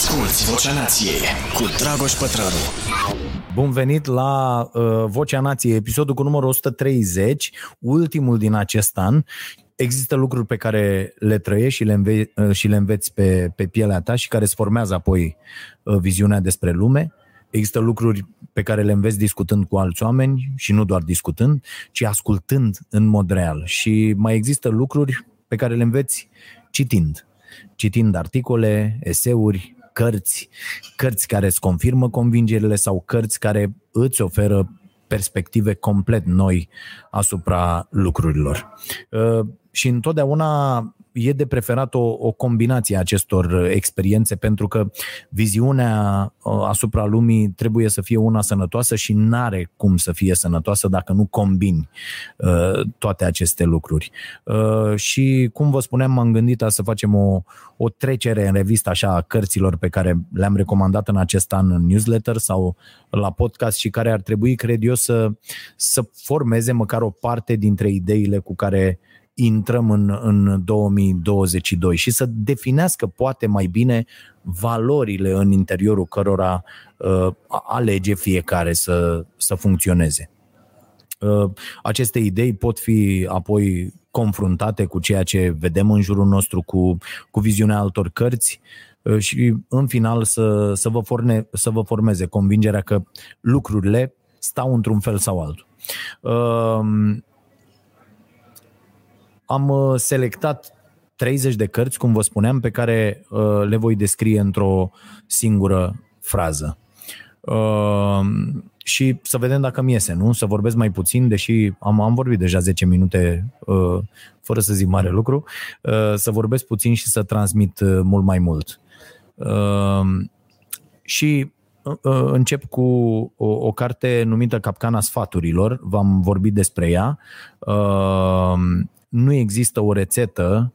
Asculți Vocea Nației cu Dragoș Pătrălu. Bun venit la uh, Vocea Nației, episodul cu numărul 130, ultimul din acest an. Există lucruri pe care le trăiești și le, înve- uh, și le înveți pe, pe pielea ta și care îți formează apoi uh, viziunea despre lume. Există lucruri pe care le înveți discutând cu alți oameni și nu doar discutând, ci ascultând în mod real. Și mai există lucruri pe care le înveți citind. Citind articole, eseuri, cărți, cărți care îți confirmă convingerile sau cărți care îți oferă perspective complet noi asupra lucrurilor. Uh, și întotdeauna e de preferat o, o combinație a acestor experiențe pentru că viziunea uh, asupra lumii trebuie să fie una sănătoasă și n-are cum să fie sănătoasă dacă nu combini uh, toate aceste lucruri. Uh, și cum vă spuneam, m-am gândit să facem o, o trecere în revistă așa a cărților pe care le-am recomandat în acest an în newsletter sau la podcast și care ar trebui, cred eu, să, să formeze măcar o parte dintre ideile cu care intrăm în, în 2022 și să definească poate mai bine valorile în interiorul cărora uh, alege fiecare să, să funcționeze. Uh, aceste idei pot fi apoi confruntate cu ceea ce vedem în jurul nostru, cu, cu viziunea altor cărți uh, și în final să, să, vă forne, să vă formeze convingerea că lucrurile stau într-un fel sau altul. Uh, am uh, selectat 30 de cărți, cum vă spuneam, pe care uh, le voi descrie într-o singură frază. Uh, și să vedem dacă mi iese, nu? Să vorbesc mai puțin, deși am, am vorbit deja 10 minute uh, fără să zic mare lucru, uh, să vorbesc puțin și să transmit uh, mult mai mult. Uh, și încep cu o, o carte numită Capcana Sfaturilor, v-am vorbit despre ea. Uh, nu există o rețetă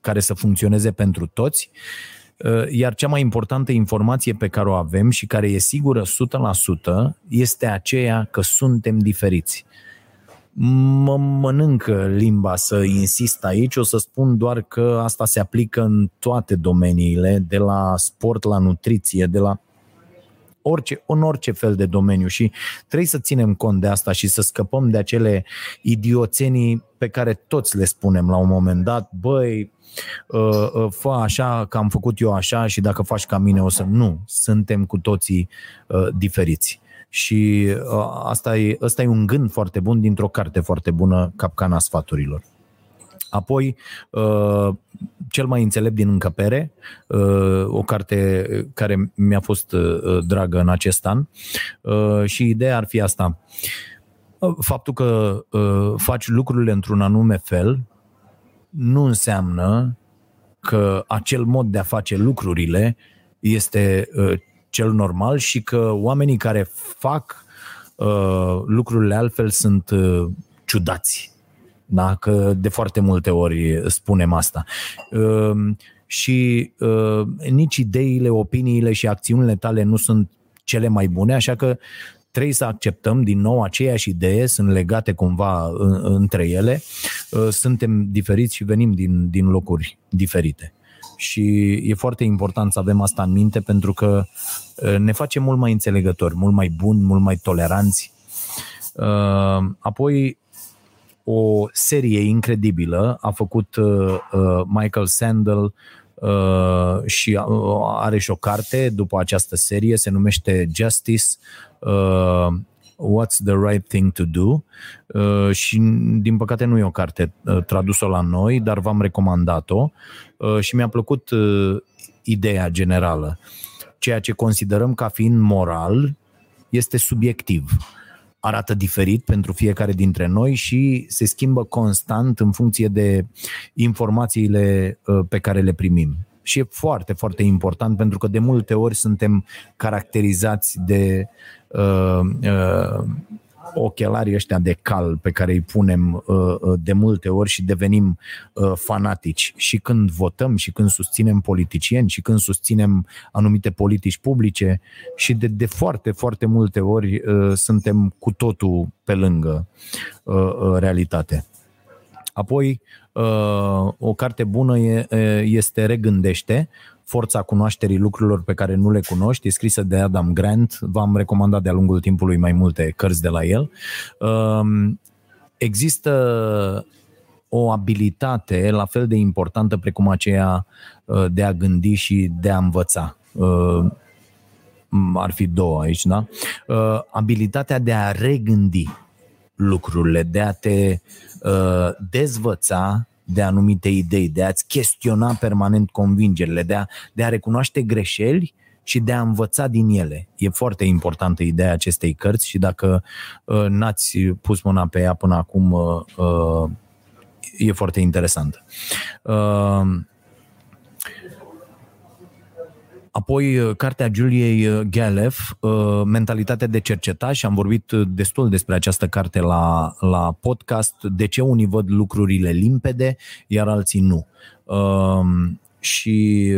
care să funcționeze pentru toți, uh, iar cea mai importantă informație pe care o avem și care e sigură 100% este aceea că suntem diferiți. Mă mănâncă limba să insist aici, o să spun doar că asta se aplică în toate domeniile, de la sport la nutriție, de la orice, în orice fel de domeniu și trebuie să ținem cont de asta și să scăpăm de acele idioțenii pe care toți le spunem la un moment dat, băi, uh, uh, fă așa că am făcut eu așa și dacă faci ca mine o să... Nu, suntem cu toții uh, diferiți. Și asta e, asta e un gând foarte bun dintr-o carte foarte bună, Capcana sfaturilor. Apoi, uh, cel mai înțelept din încăpere, uh, o carte care mi-a fost uh, dragă în acest an și ideea ar fi asta. Faptul că faci lucrurile într-un anume fel nu înseamnă că acel mod de a face lucrurile este cel normal și că oamenii care fac lucrurile altfel sunt ciudați da? Că de foarte multe ori spunem asta. Ehm, și ehm, nici ideile, opiniile și acțiunile tale nu sunt cele mai bune, așa că trebuie să acceptăm din nou aceeași idee, sunt legate cumva între ele, ehm, suntem diferiți și venim din, din locuri diferite. Și e foarte important să avem asta în minte pentru că ne face mult mai înțelegători, mult mai buni, mult mai toleranți. Apoi, o serie incredibilă, a făcut uh, uh, Michael Sandel uh, și uh, are și o carte după această serie, se numește Justice, uh, What's the Right Thing to Do uh, și din păcate nu e o carte uh, tradusă la noi, dar v-am recomandat-o uh, și mi-a plăcut uh, ideea generală. Ceea ce considerăm ca fiind moral este subiectiv. Uh, arată diferit pentru fiecare dintre noi și se schimbă constant în funcție de informațiile uh, pe care le primim. Și e foarte, foarte important pentru că de multe ori suntem caracterizați de uh, uh, ochelarii ăștia de cal pe care îi punem uh, uh, de multe ori și devenim uh, fanatici. Și când votăm și când susținem politicieni și când susținem anumite politici publice și de, de foarte, foarte multe ori suntem cu totul pe lângă realitate. Apoi, O carte bună este Regândește, Forța cunoașterii lucrurilor pe care nu le cunoști, e scrisă de Adam Grant, v-am recomandat de-a lungul timpului mai multe cărți de la el. Există o abilitate la fel de importantă precum aceea de a gândi și de a învăța ar fi două aici, da? Uh, abilitatea de a regândi lucrurile, de a te uh, dezvăța de anumite idei, de a-ți chestiona permanent convingerile, de a, de a recunoaște greșeli și de a învăța din ele. E foarte importantă ideea acestei cărți și dacă uh, n-ați pus mâna pe ea până acum, uh, uh, e foarte interesantă. Uh, Apoi, uh, cartea Juliei uh, Galef, uh, Mentalitatea de cercetaș, am vorbit destul despre această carte la, la podcast, de ce unii văd lucrurile limpede, iar alții nu. Um, și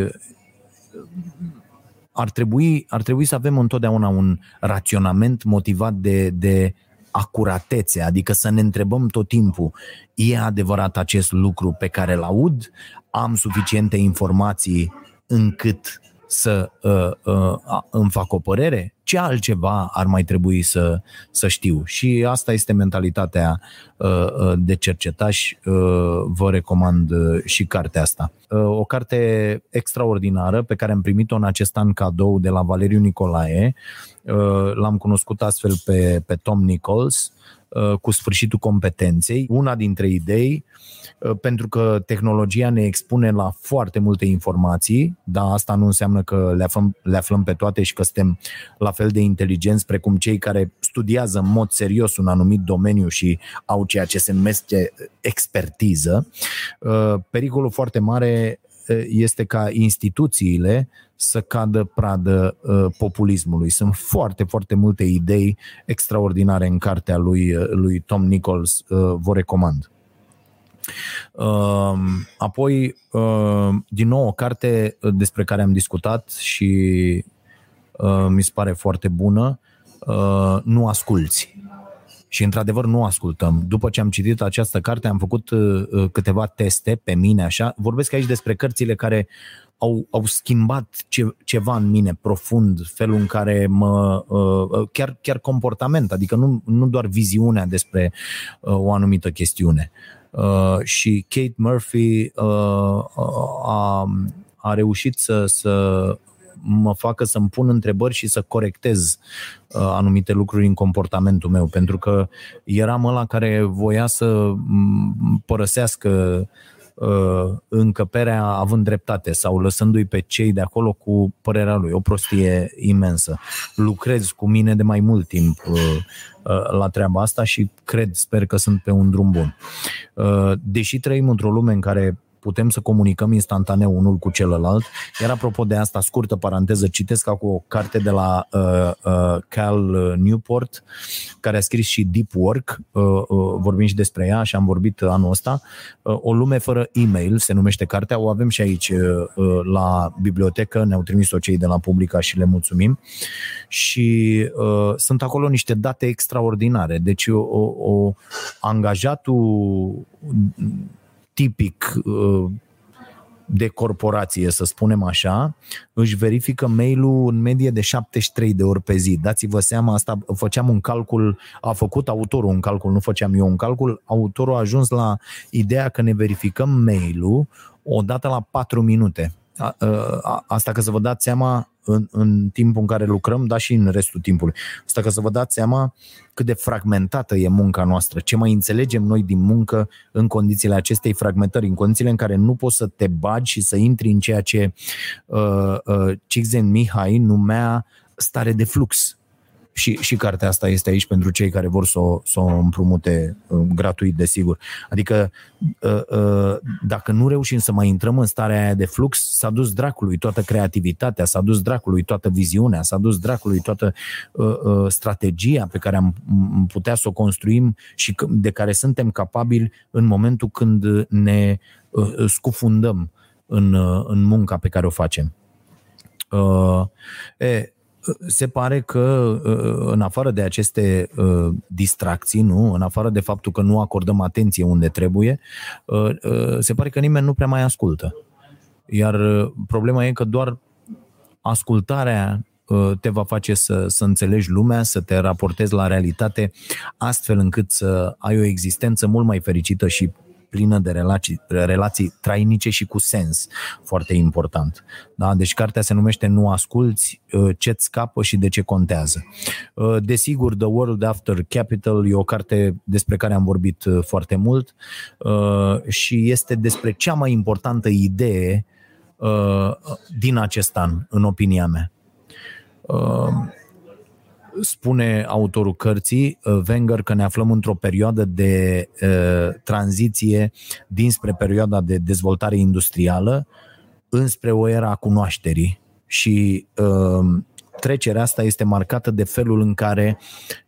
ar trebui, ar trebui să avem întotdeauna un raționament motivat de, de acuratețe, adică să ne întrebăm tot timpul, e adevărat acest lucru pe care îl aud? Am suficiente informații încât să uh, uh, îmi fac o părere? Ce altceva ar mai trebui să, să știu? Și asta este mentalitatea uh, uh de cercetaș. Uh, vă recomand uh, și cartea asta. Uh, o carte extraordinară pe care am primit-o în acest an cadou de la Valeriu Nicolae. Uh, l-am cunoscut astfel pe, pe Tom Nichols uh, cu sfârșitul competenței. Una dintre idei Uh, pentru că tehnologia ne expune la foarte multe informații, dar asta nu înseamnă că le aflăm, le aflăm pe toate și că suntem la fel de inteligenți precum cei care studiază în mod serios un anumit domeniu și au ceea ce se numește expertiză. Uh, pericolul foarte mare uh, este ca instituțiile să cadă pradă populismului. Sunt foarte, foarte multe idei extraordinare în cartea lui, lui Tom Nichols, vă recomand. Ehm, apoi, ehm, din nou, o carte despre care am discutat și ehm, mi se pare foarte bună, Nu asculți. Și într-adevăr nu ascultăm. După ce am citit această carte, am făcut câteva teste pe mine, așa. Vorbesc aici despre cărțile care au, au schimbat ce, ceva în mine profund, felul în care mă. chiar, chiar comportament, adică nu, nu doar viziunea despre o anumită chestiune. Uh, și Kate Murphy uh, a, a reușit să, să mă facă să-mi pun întrebări și să corectez uh, anumite lucruri în comportamentul meu, pentru că eram ăla care voia să părăsească uh, încăperea având dreptate sau lăsându-i pe cei de acolo cu părerea lui. O prostie imensă. Lucrez cu mine de mai mult timp uh, uh, la treaba asta și cred, sper că sunt pe un drum bun. Uh, deși trăim într-o lume în care putem să comunicăm instantaneu unul cu celălalt. Iar apropo de asta, scurtă paranteză, citesc acum o carte de la uh, uh, Cal Newport, care a scris și Deep Work, uh, uh, vorbim și despre ea și am vorbit anul ăsta. Uh, o lume fără e-mail se numește cartea, o avem și aici uh, uh, la bibliotecă, ne-au trimis-o cei de la Publica și le mulțumim. Și uh, sunt acolo niște date extraordinare. Deci o, o angajatul tipic uh, de corporație, să spunem așa, își verifică mail-ul în medie de 73 de ori pe zi. Dați-vă seama, asta făceam un calcul, a făcut autorul un calcul, nu făceam eu un calcul, autorul a ajuns la ideea că ne verificăm mail-ul o dată la 4 minute. Asta că să vă dați seama în, în timpul în care lucrăm, dar și în restul timpului. Asta ca să vă dați seama cât de fragmentată e munca noastră, ce mai înțelegem noi din muncă în condițiile acestei fragmentări, în condițiile în care nu poți să te bagi și să intri în ceea ce uh, uh, Csikszentmihalyi numea stare de flux și, și cartea asta este aici pentru cei care vor să o, să o împrumute uh, gratuit, desigur. Adică uh, uh, dacă nu reușim să mai intrăm în starea aia de flux, s-a dus dracului toată creativitatea, s-a dus dracului toată viziunea, s-a dus dracului toată strategia pe care am putea să o construim și de care suntem capabili în momentul când ne scufundăm în, în munca pe care o facem. Uh, e, se pare că uh, în afară de aceste uh, distracții, nu, în afară de faptul că nu acordăm atenție unde trebuie, se pare că nimeni nu prea mai ascultă. Iar problema e că doar ascultarea te va face să, să înțelegi lumea, să te raportezi la realitate, astfel încât să ai o existență mult mai fericită și plină de relații, relații trainice și cu sens, foarte important. Da? Deci cartea se numește Nu asculți, uh, ce-ți scapă și de ce contează. Uh, desigur, The World After Capital e o carte despre care am vorbit uh, foarte mult și este despre cea mai importantă idee din acest an, în opinia mea spune autorul cărții, uh, Wenger, că ne aflăm într-o perioadă de uh, tranziție dinspre perioada de dezvoltare industrială înspre o era a cunoașterii. Și uh, trecerea asta este marcată de felul în care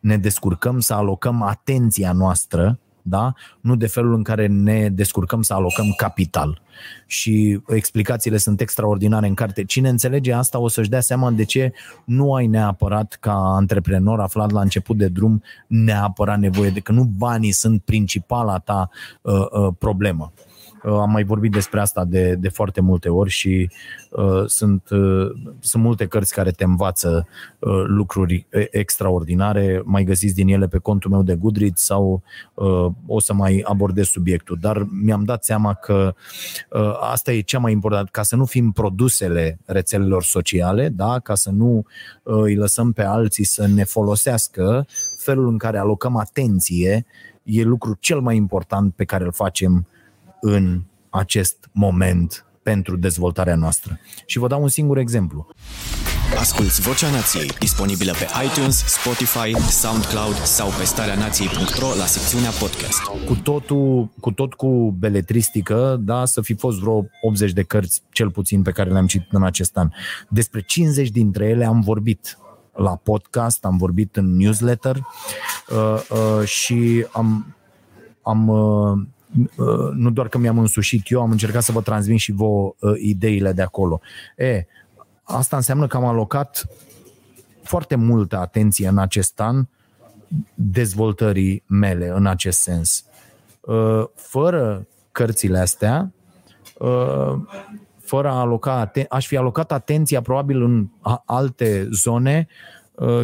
ne descurcăm să alocăm atenția noastră da? nu de felul în care ne descurcăm să alocăm capital. Și explicațiile sunt extraordinare în carte. Cine înțelege asta o să-și dea seama de ce nu ai neapărat ca antreprenor aflat la început de drum neapărat nevoie de că nu banii sunt principala ta uh, uh, problemă. Uh, am mai vorbit despre asta de, de foarte multe ori și uh, sunt, uh, sunt multe cărți care te învață uh, lucruri extraordinare. Mai găsiți din ele pe contul meu de Goodreads sau uh, o să mai abordez subiectul. Dar mi-am dat seama că uh, asta e cea mai important, ca să nu fim produsele rețelelor sociale, da? ca să nu uh, îi lăsăm pe alții să ne folosească felul în care alocăm atenție e lucrul cel mai important pe care îl facem în acest moment pentru dezvoltarea noastră. Și vă dau un singur exemplu. Asculți Vocea Nației, disponibilă pe iTunes, Spotify, SoundCloud sau pe starea nației.ro la secțiunea podcast. Cu totul, cu tot cu beletristică, da, să fi fost vreo 80 de cărți, cel puțin, pe care le-am citit în acest an. Despre 50 dintre ele am vorbit la podcast, am vorbit în newsletter uh, uh, și am, am uh, Uh, nu doar că mi-am însușit eu, am încercat să vă transmit și vouă uh, ideile de acolo. E, asta înseamnă că am alocat foarte multă atenție în acest an dezvoltării mele în acest sens. Uh, fără cărțile astea, fără a aloca, aș fi alocat atenția probabil în alte zone Uh,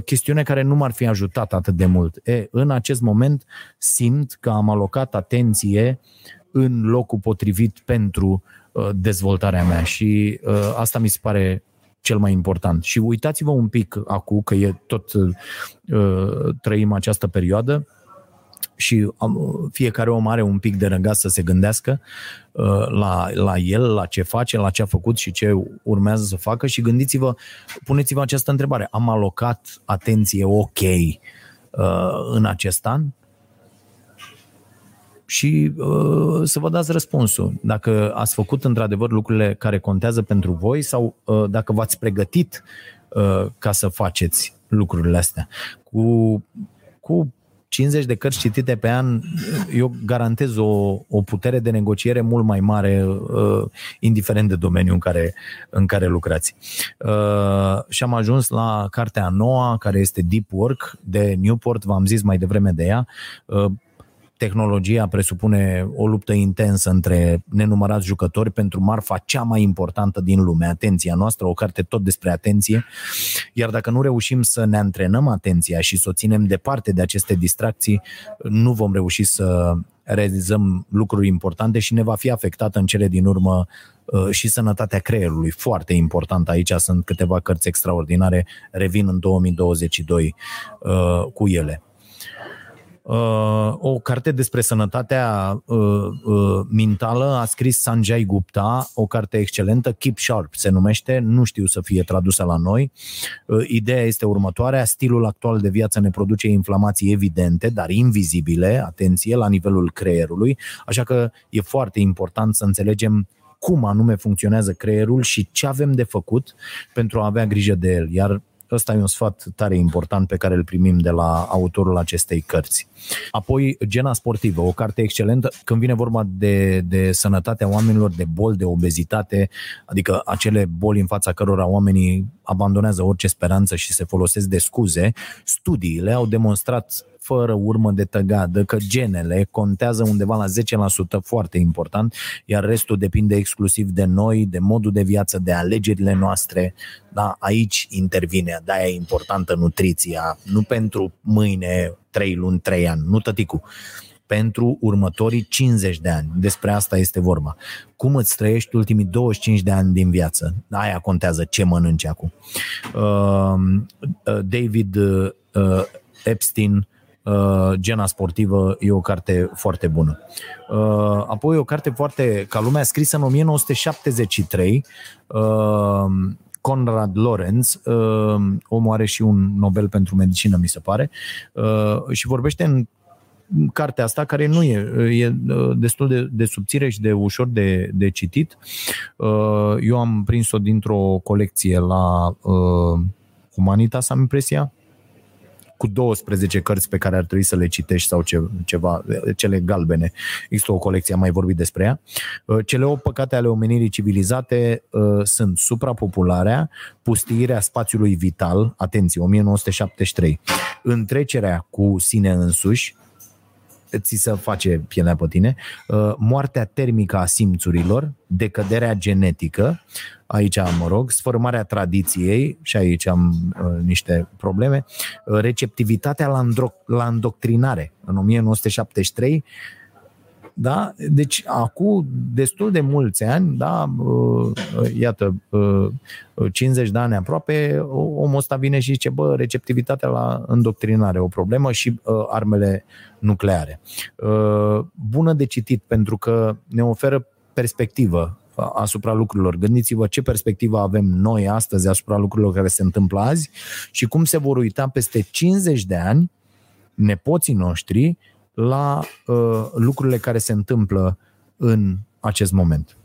chestiune care nu m-ar fi ajutat atât de mult. E, în acest moment simt că am alocat atenție în locul potrivit pentru uh, dezvoltarea mea și uh, asta mi se pare cel mai important. Și uitați-vă un pic acum că e tot uh, trăim această perioadă și fiecare om are un pic de răgaz să se gândească uh, la, la el, la ce face, la ce a făcut și ce urmează să facă și gândiți-vă, puneți-vă această întrebare. Am alocat atenție ok uh, în acest an? și uh, să vă dați răspunsul. Dacă ați făcut într-adevăr lucrurile care contează pentru voi sau uh, dacă v-ați pregătit uh, ca să faceți lucrurile astea. Cu, cu 50 de cărți citite pe an, eu garantez o, o putere de negociere mult mai mare, uh, indiferent de domeniul în care, în care lucrați. Uh, și am ajuns la cartea a noua, care este Deep Work, de Newport, v-am zis mai devreme de ea. Uh, tehnologia presupune o luptă intensă între nenumărați jucători pentru marfa cea mai importantă din lume, atenția noastră, o carte tot despre atenție, iar dacă nu reușim să ne antrenăm atenția și să o ținem departe de aceste distracții, nu vom reuși să realizăm lucruri importante și ne va fi afectată în cele din urmă uh, și sănătatea creierului. Foarte important aici sunt câteva cărți extraordinare, revin în 2022 uh, cu ele. Uh, o carte despre sănătatea uh, uh, mentală a scris Sanjay Gupta, o carte excelentă, Keep Sharp se numește, nu știu să fie tradusă la noi. Uh, ideea este următoarea, stilul actual de viață ne produce inflamații evidente, dar invizibile, atenție, la nivelul creierului, așa că e foarte important să înțelegem cum anume funcționează creierul și ce avem de făcut pentru a avea grijă de el. Iar ăsta e un sfat tare important pe care îl primim de la autorul acestei cărți. Apoi, Gena Sportivă, o carte excelentă când vine vorba de, de sănătatea oamenilor, de boli, de obezitate, adică acele boli în fața cărora oamenii abandonează orice speranță și se folosesc de scuze, studiile au demonstrat fără urmă de tăgadă, că genele contează undeva la 10%, foarte important, iar restul depinde exclusiv de noi, de modul de viață, de alegerile noastre. Da, aici intervine, de e importantă nutriția, nu pentru mâine, 3 luni, 3 ani, nu tăticu pentru următorii 50 de ani. Despre asta este vorba. Cum îți trăiești ultimii 25 de ani din viață? Aia contează ce mănânci acum. Uh, uh David uh, Epstein Uh, Gena sportivă e o carte foarte bună. Uh, apoi o carte foarte, ca lumea, scrisă în 1973, uh, Conrad Lorenz, omul are și un Nobel pentru medicină, mi se pare, și vorbește în cartea asta, care nu e, e destul de, de subțire și de ușor de, de citit. Eu am prins-o dintr-o colecție la Humanitas, am impresia, cu 12 cărți pe care ar trebui să le citești sau ce, ceva, cele galbene. Există o colecție, am mai vorbit despre ea. Uh, cele 8 păcate ale omenirii civilizate uh, sunt suprapopularea, pustiirea spațiului vital, atenție, 1973, întrecerea cu sine însuși, ți se face pielea pe tine, uh, moartea termică a simțurilor, decăderea genetică, aici, mă rog, sfărmarea tradiției, și aici am uh, niște probleme, uh, receptivitatea la, îndro- la îndoctrinare. În 1973 da? Deci, acum destul de mulți ani, da, uh, iată, 50 uh, de ani aproape, omul ăsta vine și zice, bă, receptivitatea la îndoctrinare o problemă și uh, armele nucleare. Bună de citit, pentru că ne oferă perspectivă asupra lucrurilor. Gândiți-vă ce perspectivă avem noi astăzi asupra lucrurilor care se întâmplă azi și cum se vor uita peste 50 de ani nepoții noștri la uh, lucrurile care se întâmplă în acest moment.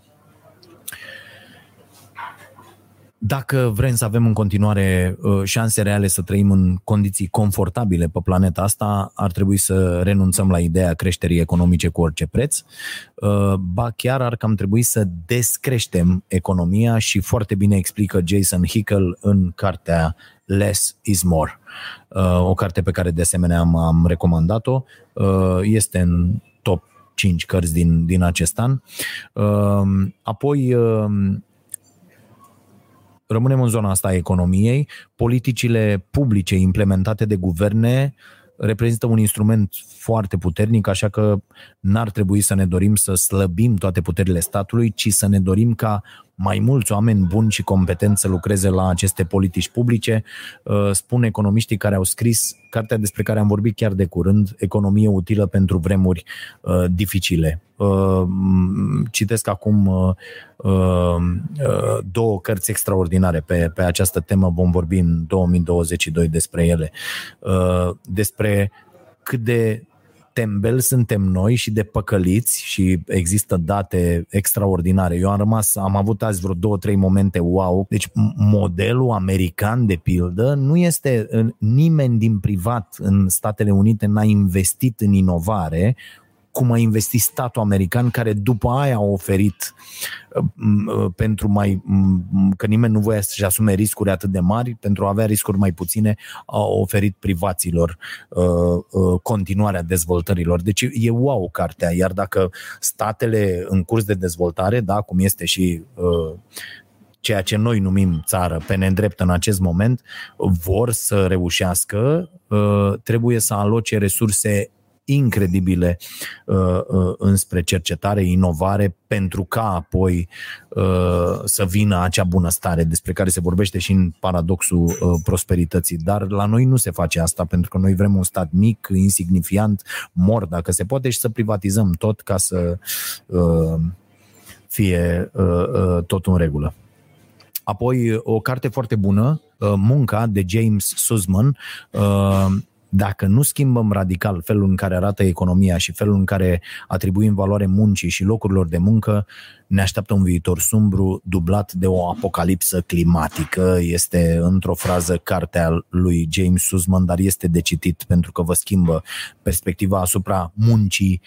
Dacă vrem să avem în continuare uh, șanse reale să trăim în condiții confortabile pe planeta asta, ar trebui să renunțăm la ideea creșterii economice cu orice preț. Uh, ba chiar ar cam trebui să descreștem economia și foarte bine explică Jason Hickel în cartea Less is More. Uh, o carte pe care de asemenea am, am recomandat-o. Este în top 5 cărți din, din acest an. Apoi rămânem în zona asta a economiei, politicile publice implementate de guverne reprezintă un instrument foarte puternic, așa că n-ar trebui să ne dorim să slăbim toate puterile statului, ci să ne dorim ca mai mulți oameni buni și competenți să lucreze la aceste politici publice. Uh, spun economiștii care au scris cartea despre care am vorbit chiar de curând, Economie utilă pentru vremuri uh, dificile. Uh, citesc acum două cărți extraordinare pe, pe această temă, vom vorbi în 2022 despre ele. Despre cât de tembel suntem noi și de păcăliți și există date extraordinare. Eu am rămas, am avut azi vreo două, trei momente wow. Deci modelul american, de pildă, nu este nimeni din privat în Statele Unite n-a investit în inovare cum a investit statul american, care după aia a oferit uh, uh, pentru mai, că nimeni nu voia să-și asume riscuri atât de mari, pentru a avea riscuri mai puține, a oferit privaților uh, continuarea dezvoltărilor. Deci e wow cartea, iar dacă statele în curs de dezvoltare, da, cum este și ceea ce noi numim țară pe nedrept în acest moment, vor să reușească, trebuie să aloce resurse incredibile uh, uh, înspre cercetare, inovare, pentru ca apoi uh, să vină acea bunăstare despre care se vorbește și în paradoxul uh, prosperității. Dar la noi nu se face asta, pentru că noi vrem un stat mic, insignifiant, mor dacă se poate și să privatizăm tot ca să uh, fie uh, uh, tot în regulă. Apoi, o carte foarte bună, uh, Munca, de James Sussman, uh, dacă nu schimbăm radical felul în care arată economia și felul în care atribuim valoare muncii și locurilor de muncă, ne așteaptă un viitor sumbru, dublat de o apocalipsă climatică. Este într-o frază cartea lui James Sussman, dar este de citit pentru că vă schimbă perspectiva asupra muncii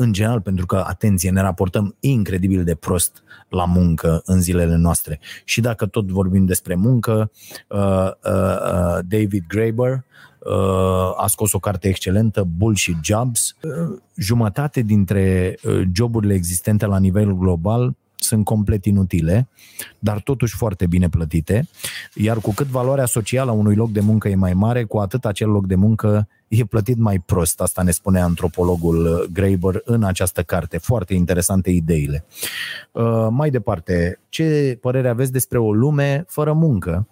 în general, pentru că, atenție, ne raportăm incredibil de prost la muncă în zilele noastre. Și dacă tot vorbim despre muncă, uh, uh, uh, David Graeber a scos o carte excelentă, Bullshit Jobs. Jumătate dintre joburile existente la nivel global sunt complet inutile, dar totuși foarte bine plătite, iar cu cât valoarea socială a unui loc de muncă e mai mare, cu atât acel loc de muncă e plătit mai prost. Asta ne spune antropologul Graeber în această carte. Foarte interesante ideile. Uh, mai departe, ce părere aveți despre o lume fără muncă?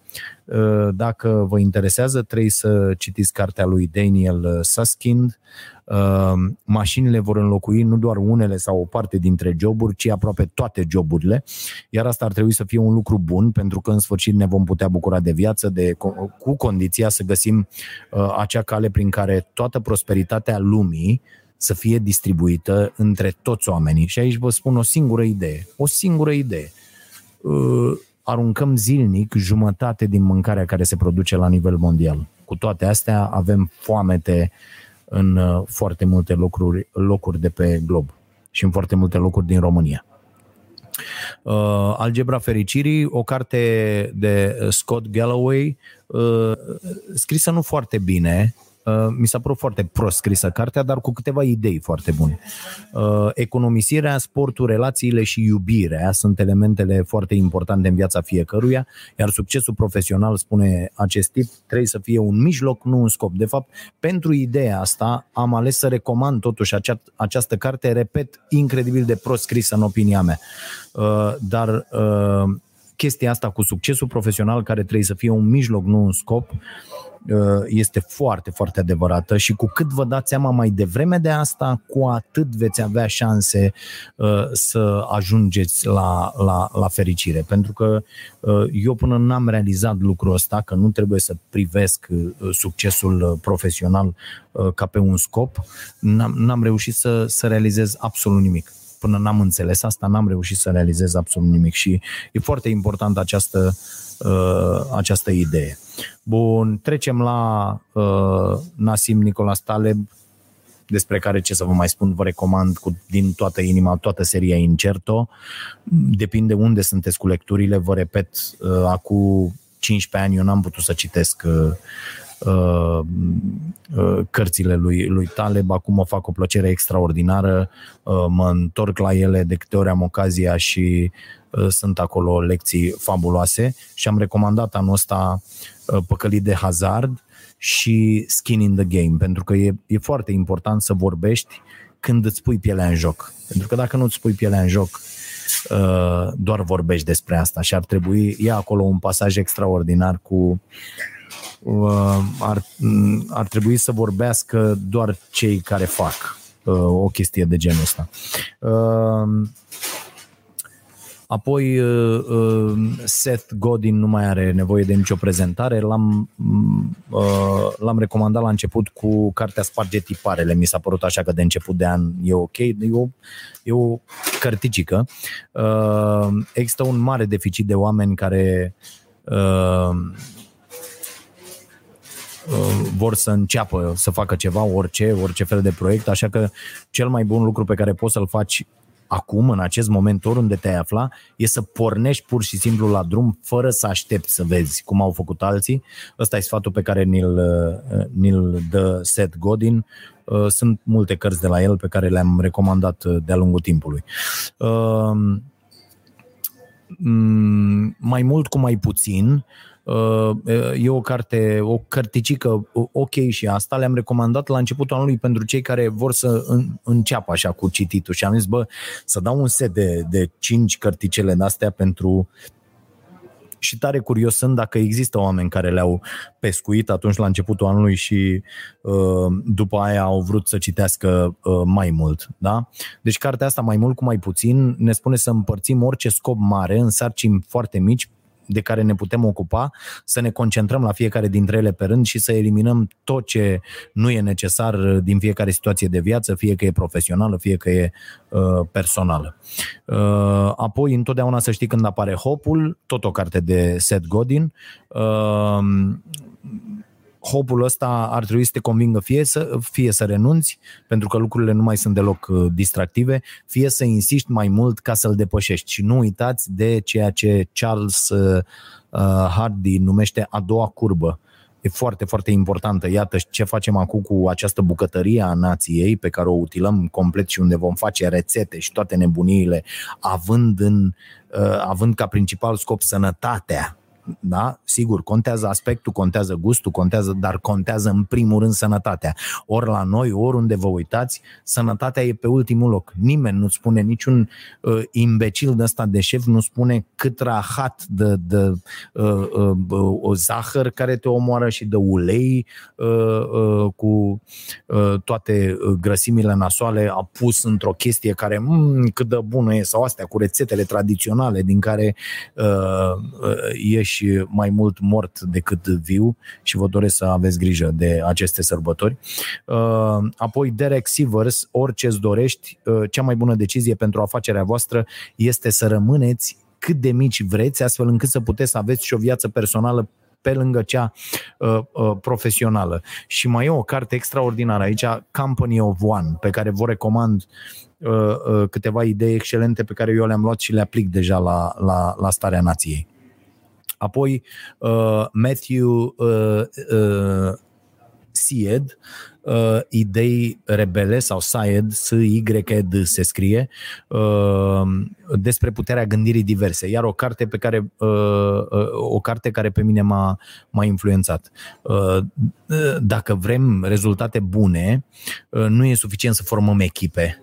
Uh, dacă vă interesează, trebuie să citiți cartea lui Daniel Suskind, Ehm, mașinile vor înlocui nu doar unele sau o parte dintre joburi, ci aproape toate joburile, iar asta ar trebui să fie un lucru bun, pentru că în sfârșit ne vom putea bucura de viață, de, cu condiția să găsim uh, acea cale prin care toată prosperitatea lumii să fie distribuită între toți oamenii. Și aici vă spun o singură idee. O singură idee. Uh, aruncăm zilnic jumătate din mâncarea care se produce la nivel mondial. Cu toate astea avem foamete uh, în uh, foarte multe locuri, locuri de pe glob și în foarte multe locuri din România. Uh, Algebra Fericirii, o carte de Scott Galloway, uh, scrisă nu foarte bine, Uh, mi s-a părut foarte prost scrisă cartea, dar cu câteva idei foarte bune. Uh, economisirea, sportul, relațiile și iubirea sunt elementele foarte importante în viața fiecăruia, iar succesul profesional, spune acest tip, trebuie să fie un mijloc, nu un scop. De fapt, pentru ideea asta am ales să recomand totuși acea, această carte, repet, incredibil de prost scrisă în opinia mea. Uh, dar chestia asta cu succesul profesional care trebuie să fie un mijloc, nu un scop, Uh, este foarte, foarte adevărată și cu cât vă dați seama mai devreme de asta, cu atât veți avea șanse uh, să ajungeți la, la, la fericire. Pentru că uh, eu până n-am realizat lucrul ăsta, că nu trebuie să privesc succesul profesional ca pe un scop, n-am, n-am reușit să, să realizez absolut nimic până n-am înțeles asta, n-am reușit să realizez absolut nimic și e foarte important această, uh, această idee. Bun, trecem la uh, Nasim Nicolas Taleb, despre care ce să vă mai spun, vă recomand cu, din toată inima toată seria Incerto. Depinde unde sunteți cu lecturile, vă repet, uh, acum 15 ani eu n-am putut să citesc uh, uh, uh, cărțile lui, lui Taleb, acum mă fac o plăcere extraordinară, uh, mă întorc la ele de câte ori am ocazia și uh, sunt acolo lecții fabuloase și am recomandat anul ăsta uh, Păcălit de Hazard și Skin in the Game, pentru că e, e foarte important să vorbești când îți pui pielea în joc. Pentru că dacă nu îți pui pielea în joc, uh, doar vorbești despre asta și ar trebui, e acolo un pasaj extraordinar cu Uh, ar, mm, ar trebui să vorbească doar cei care fac uh, o chestie de genul ăsta. Uh, apoi Seth Godin nu mai are nevoie de nicio prezentare. L-am, mm, l-am recomandat la început cu cartea Sparge tiparele. Mi s-a părut așa că de început de an e ok. E o, e o cărticică. Există un mare deficit de oameni care Uh, vor să înceapă să facă ceva, orice, orice fel de proiect, așa că cel mai bun lucru pe care poți să-l faci acum, în acest moment, oriunde te-ai afla, e să pornești pur și simplu la drum fără să aștepți să vezi cum au făcut alții. Ăsta e sfatul pe care ni-l, uh, ni-l dă Seth Godin. Uh, sunt multe cărți de la el pe care le-am recomandat de-a lungul timpului. Mm, mai mult cu mai puțin, Uh, e o carte, o cărticică ok și asta le-am recomandat la începutul anului pentru cei care vor să înceapă așa cu cititul și am zis, bă, să dau un set de, de 5 cărticele de-astea pentru și tare curios sunt dacă există oameni care le-au pescuit atunci la începutul anului și uh, după aia au vrut să citească uh, mai mult. Da? Deci cartea asta mai mult cu mai puțin ne spune să împărțim orice scop mare în sarcini foarte mici de care ne putem ocupa, să ne concentrăm la fiecare dintre ele pe rând și să eliminăm tot ce nu e necesar din fiecare situație de viață, fie că e profesională, fie că e uh, personală. Uh, apoi, întotdeauna să știi când apare Hopul, tot o carte de Seth Godin, uh, hopul ăsta ar trebui să te convingă fie să, fie să renunți, pentru că lucrurile nu mai sunt deloc uh, distractive, fie să insiști mai mult ca să-l depășești. Și nu uitați de ceea ce Charles uh, uh, Hardy numește a doua curbă. E foarte, foarte importantă. Iată ce facem acum cu această bucătărie a nației pe care o utilăm complet și unde vom face rețete și toate nebuniile, având, în, având ca principal scop sănătatea da? Sigur, contează aspectul, contează gustul, contează, dar contează în primul rând sănătatea. Ori la noi, oriunde vă uitați, sănătatea e pe ultimul loc. Nimeni nu spune, niciun uh, imbecil de ăsta de șef nu spune cât rahat de, de uh, uh, o zahăr care te omoară și de ulei uh, uh, cu uh, toate grăsimile nasoale a pus într-o chestie care mm, cât de bună e sau astea cu rețetele tradiționale din care uh, uh, ești și mai mult mort decât viu și vă doresc să aveți grijă de aceste sărbători. Uh, apoi Derek Sivers, orice îți dorești, uh, cea mai bună decizie pentru afacerea voastră este să rămâneți cât de mici vreți, astfel încât să puteți să aveți și o viață personală pe lângă cea uh, uh, profesională. Și mai e o carte extraordinară aici, Company of One, pe care vă recomand uh, uh, câteva idei excelente pe care eu le-am luat și le aplic deja la, la, la starea nației. Apoi uh, Matthew uh, uh, Syed, uh, idei rebele sau Syed, S-Y-E-D se scrie, uh, despre puterea gândirii diverse. Iar o carte pe care uh, uh, o carte care pe mine m-a, m-a influențat. Uh, dacă vrem rezultate bune, uh, nu e suficient să formăm echipe.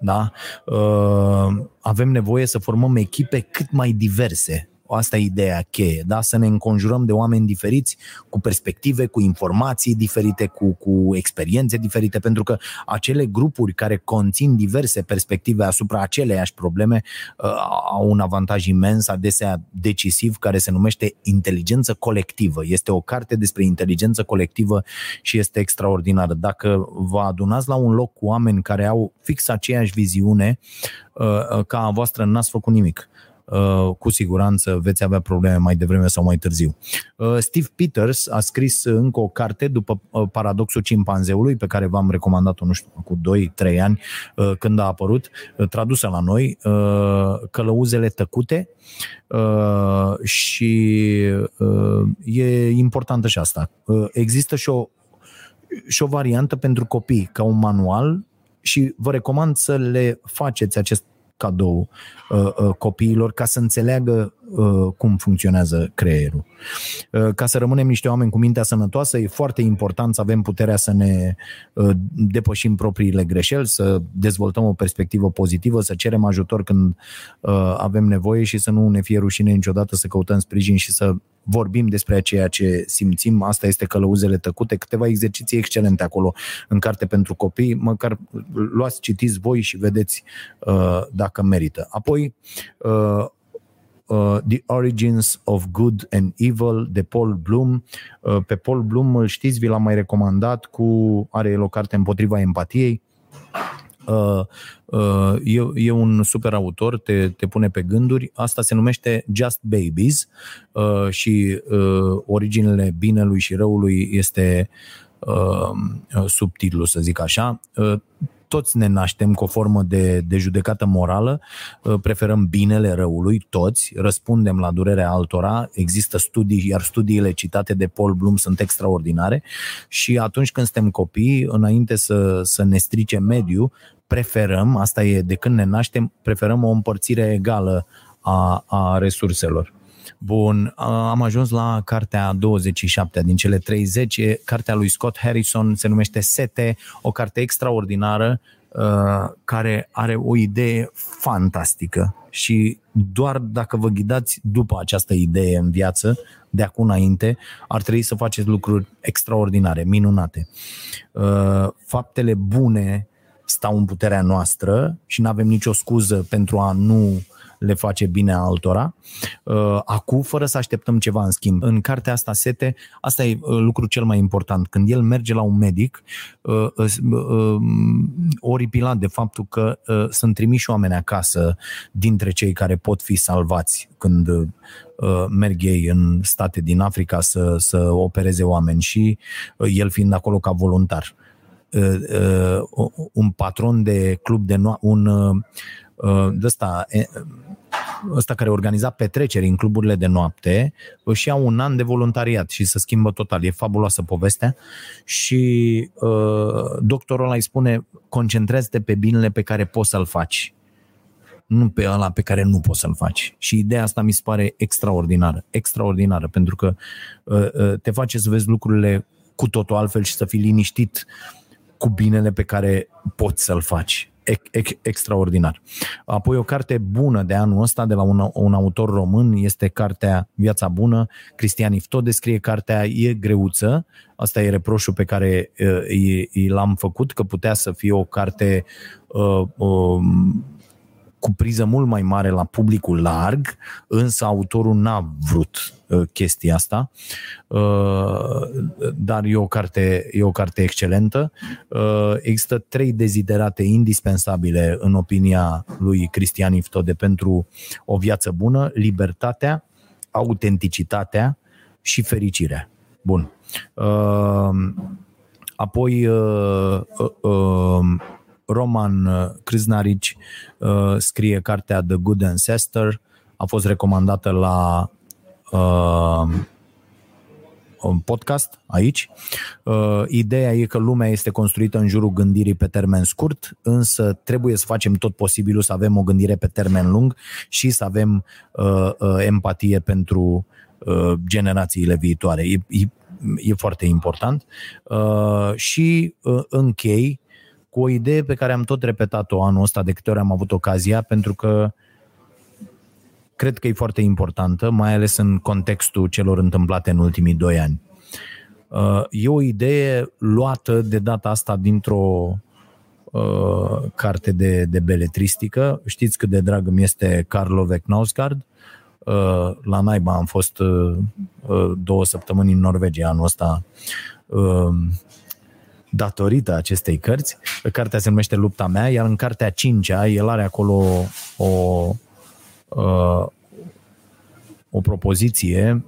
Da? Uh, avem nevoie să formăm echipe cât mai diverse Asta e ideea cheie, da? să ne înconjurăm de oameni diferiți, cu perspective, cu informații diferite, cu, cu experiențe diferite, pentru că acele grupuri care conțin diverse perspective asupra aceleiași probleme uh, au un avantaj imens, adesea decisiv, care se numește inteligență colectivă. Este o carte despre inteligență colectivă și este extraordinară. Dacă vă adunați la un loc cu oameni care au fix aceeași viziune, uh, ca a voastră, n-ați făcut nimic. Uh, cu siguranță veți avea probleme mai devreme sau mai târziu. Uh, Steve Peters a scris încă o carte după uh, Paradoxul cimpanzeului, pe care v-am recomandat-o, nu știu, cu 2-3 ani când a apărut, tradusă la noi, Călăuzele tăcute și e importantă și asta. Există și o, și o variantă pentru copii, ca un manual și vă recomand să le faceți acest cadou uh, uh, copiilor ca să înțeleagă uh, cum funcționează creierul. Uh, ca să rămânem niște oameni cu mintea sănătoasă, e foarte important să avem puterea să ne uh, depășim propriile greșeli, să dezvoltăm o perspectivă pozitivă, să cerem ajutor când uh, avem nevoie și să nu ne fie rușine niciodată să căutăm sprijin și să vorbim despre ceea ce simțim, asta este călăuzele tăcute, câteva exerciții excelente acolo în carte pentru copii, măcar luați, citiți voi și vedeți uh, dacă merită. Apoi, uh, Uh, The Origins of Good and Evil de Paul Bloom. Uh, pe Paul Bloom îl știți, vi l-am mai recomandat cu, are el o carte împotriva empatiei. Uh, uh, e, e un super autor, te, te pune pe gânduri. Asta se numește Just Babies uh, și originele binelui și răului este subtitlu, să zic așa toți ne naștem cu o formă de, de judecată morală, uh, preferăm binele răului, toți, răspundem la durerea altora, există studii, iar studiile citate de Paul Bloom sunt extraordinare și atunci când suntem copii, înainte să, să ne strice mediu, preferăm, asta e de când ne naștem, preferăm o împărțire egală a, a resurselor. Bun, am ajuns la cartea 27 din cele 30. Cartea lui Scott Harrison se numește Sete, o carte extraordinară care are o idee fantastică și doar dacă vă ghidați după această idee în viață, de acum înainte, ar trebui să faceți lucruri extraordinare, minunate. Faptele bune stau în puterea noastră și nu avem nicio scuză pentru a nu le face bine altora. Uh, acum, fără să așteptăm ceva în schimb. În cartea asta, Sete, asta e uh, lucru cel mai important. Când el merge la un medic, oripilat de faptul că sunt trimiși oameni acasă dintre cei care pot fi salvați când merg ei în state din Africa să, să opereze oameni și el fiind acolo ca voluntar. Un patron de club de no- un de ăsta, ăsta care organiza petreceri în cluburile de noapte, își ia un an de voluntariat și se schimbă total. E fabuloasă povestea și uh, doctorul ăla îi spune concentrează-te pe binele pe care poți să-l faci nu pe ăla pe care nu poți să-l faci. Și ideea asta mi se pare extraordinară, extraordinară, pentru că uh, uh, te face să vezi lucrurile cu totul altfel și să fii liniștit cu binele pe care poți să-l faci extraordinar. Apoi o carte bună de anul ăsta de la un, un autor român este cartea Viața Bună. Cristian Ifto descrie cartea, e greuță, asta e reproșul pe care uh, l-am făcut, că putea să fie o carte uh, uh, cu priză mult mai mare la publicul larg, însă autorul n-a vrut uh, chestia asta, uh, dar e o carte, e o carte excelentă. Uh, există trei deziderate indispensabile în opinia lui Cristian Iftode pentru o viață bună, libertatea, autenticitatea și fericirea. Bun. Apoi Roman uh, Krznaric uh, scrie cartea The Good Ancestor, a fost recomandată la uh, un podcast aici. Uh, ideea e că lumea este construită în jurul gândirii pe termen scurt, însă trebuie să facem tot posibilul să avem o gândire pe termen lung și să avem uh, uh, empatie pentru uh, generațiile viitoare. E, e, e foarte important. Uh, și uh, închei cu o idee pe care am tot repetat-o anul ăsta de câte ori am avut ocazia, pentru că cred că e foarte importantă, mai ales în contextul celor întâmplate în ultimii doi ani. Uh, e o idee luată de data asta dintr-o uh, carte de, de beletristică. Știți cât de drag îmi este Carlo Knausgaard. Uh, la naiba am fost două săptămâni în Norvegia anul ăsta datorită acestei cărți. Cartea se numește Lupta mea, iar în cartea cincea el are acolo o, uh, o propoziție,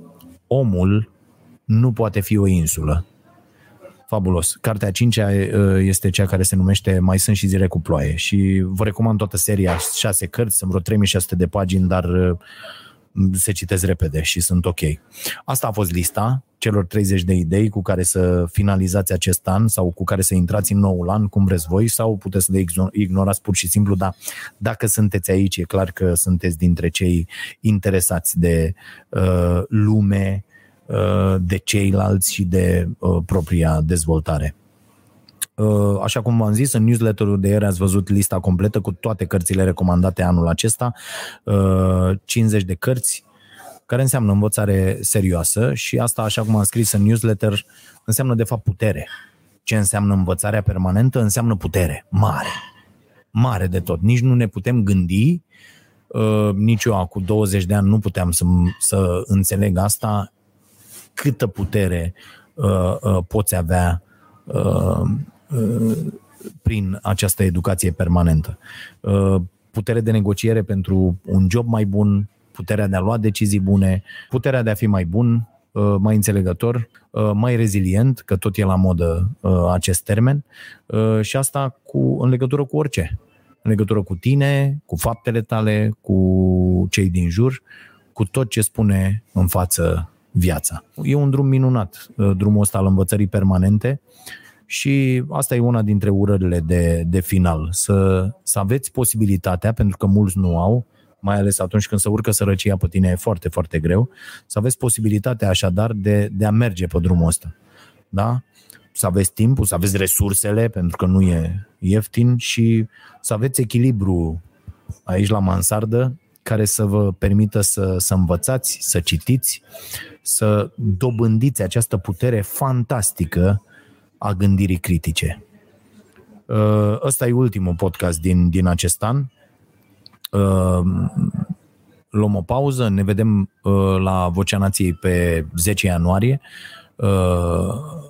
omul nu poate fi o insulă. Fabulos. Cartea cincea uh, este cea care se numește Mai sunt și zile cu ploaie și vă recomand toată seria, șase cărți, sunt vreo 3600 de pagini, dar uh, se citesc repede și sunt ok. Asta a fost lista celor 30 de idei cu care să finalizați acest an sau cu care să intrați în noul an, cum vreți voi, sau puteți să le ignorați pur și simplu, dar dacă sunteți aici, e clar că sunteți dintre cei interesați de uh, lume, uh, de ceilalți și de uh, propria dezvoltare. Uh, așa cum v-am zis, în newsletterul de ieri ați văzut lista completă cu toate cărțile recomandate anul acesta, 50 uh, de cărți, care înseamnă învățare serioasă și asta, așa cum am scris în newsletter, înseamnă de fapt putere. Ce înseamnă învățarea permanentă? Înseamnă putere, mare, mare de tot. Nici nu ne putem gândi, uh, nici eu cu 20 de ani nu puteam să, să înțeleg asta, câtă putere poți avea Uh, prin această educație permanentă. Uh, putere de negociere pentru un job mai bun, puterea de a lua decizii bune, puterea de a fi mai bun, uh, mai înțelegător, mai rezilient, că tot e la modă acest termen, și asta cu, în legătură cu orice. În legătură cu tine, cu faptele tale, cu cei din jur, cu tot ce spune în față viața. E un drum minunat, drumul ăsta al învățării permanente și asta e una dintre urările de, de final, să, să aveți posibilitatea, pentru că mulți nu au, mai ales atunci când se urcă sărăcia pe tine e foarte, foarte greu, să aveți posibilitatea așadar de, de a merge pe drumul ăsta. Da? Să aveți timpul, să aveți resursele, pentru că nu e ieftin și să aveți echilibru aici la mansardă care să vă permită să, să învățați, să citiți, să dobândiți această putere fantastică a gândirii critice. Uh, ăsta e ultimul podcast din, din acest an. Uh, luăm o pauză, ne vedem la Vocea Nației pe 10 ianuarie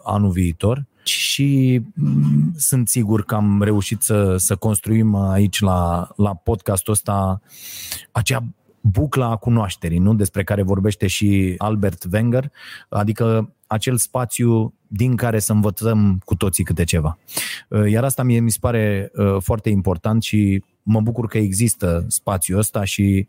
anul viitor și mm, sunt sigur că am reușit să, să construim aici la, la podcastul ăsta acea bucla a cunoașterii, nu? despre care vorbește și Albert Wenger, adică acel spațiu din care să învățăm cu toții câte ceva. Uh, iar asta mie mi se pare uh, foarte important și mă bucur că există spațiul ăsta și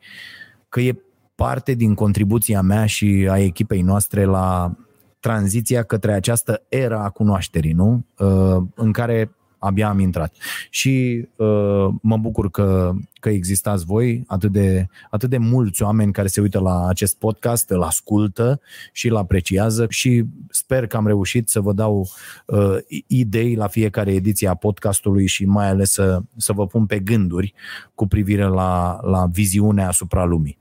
că e parte din contribuția mea și a echipei noastre la tranziția către această era a cunoașterii, nu? Uh, în care abia am intrat. Și uh, mă bucur că, că existați voi, atât de, atât de mulți oameni care se uită la acest podcast, îl ascultă și îl apreciază și sper că am reușit să vă dau uh, idei la fiecare ediție a podcastului și mai ales să, să vă pun pe gânduri cu privire la, la viziunea asupra lumii.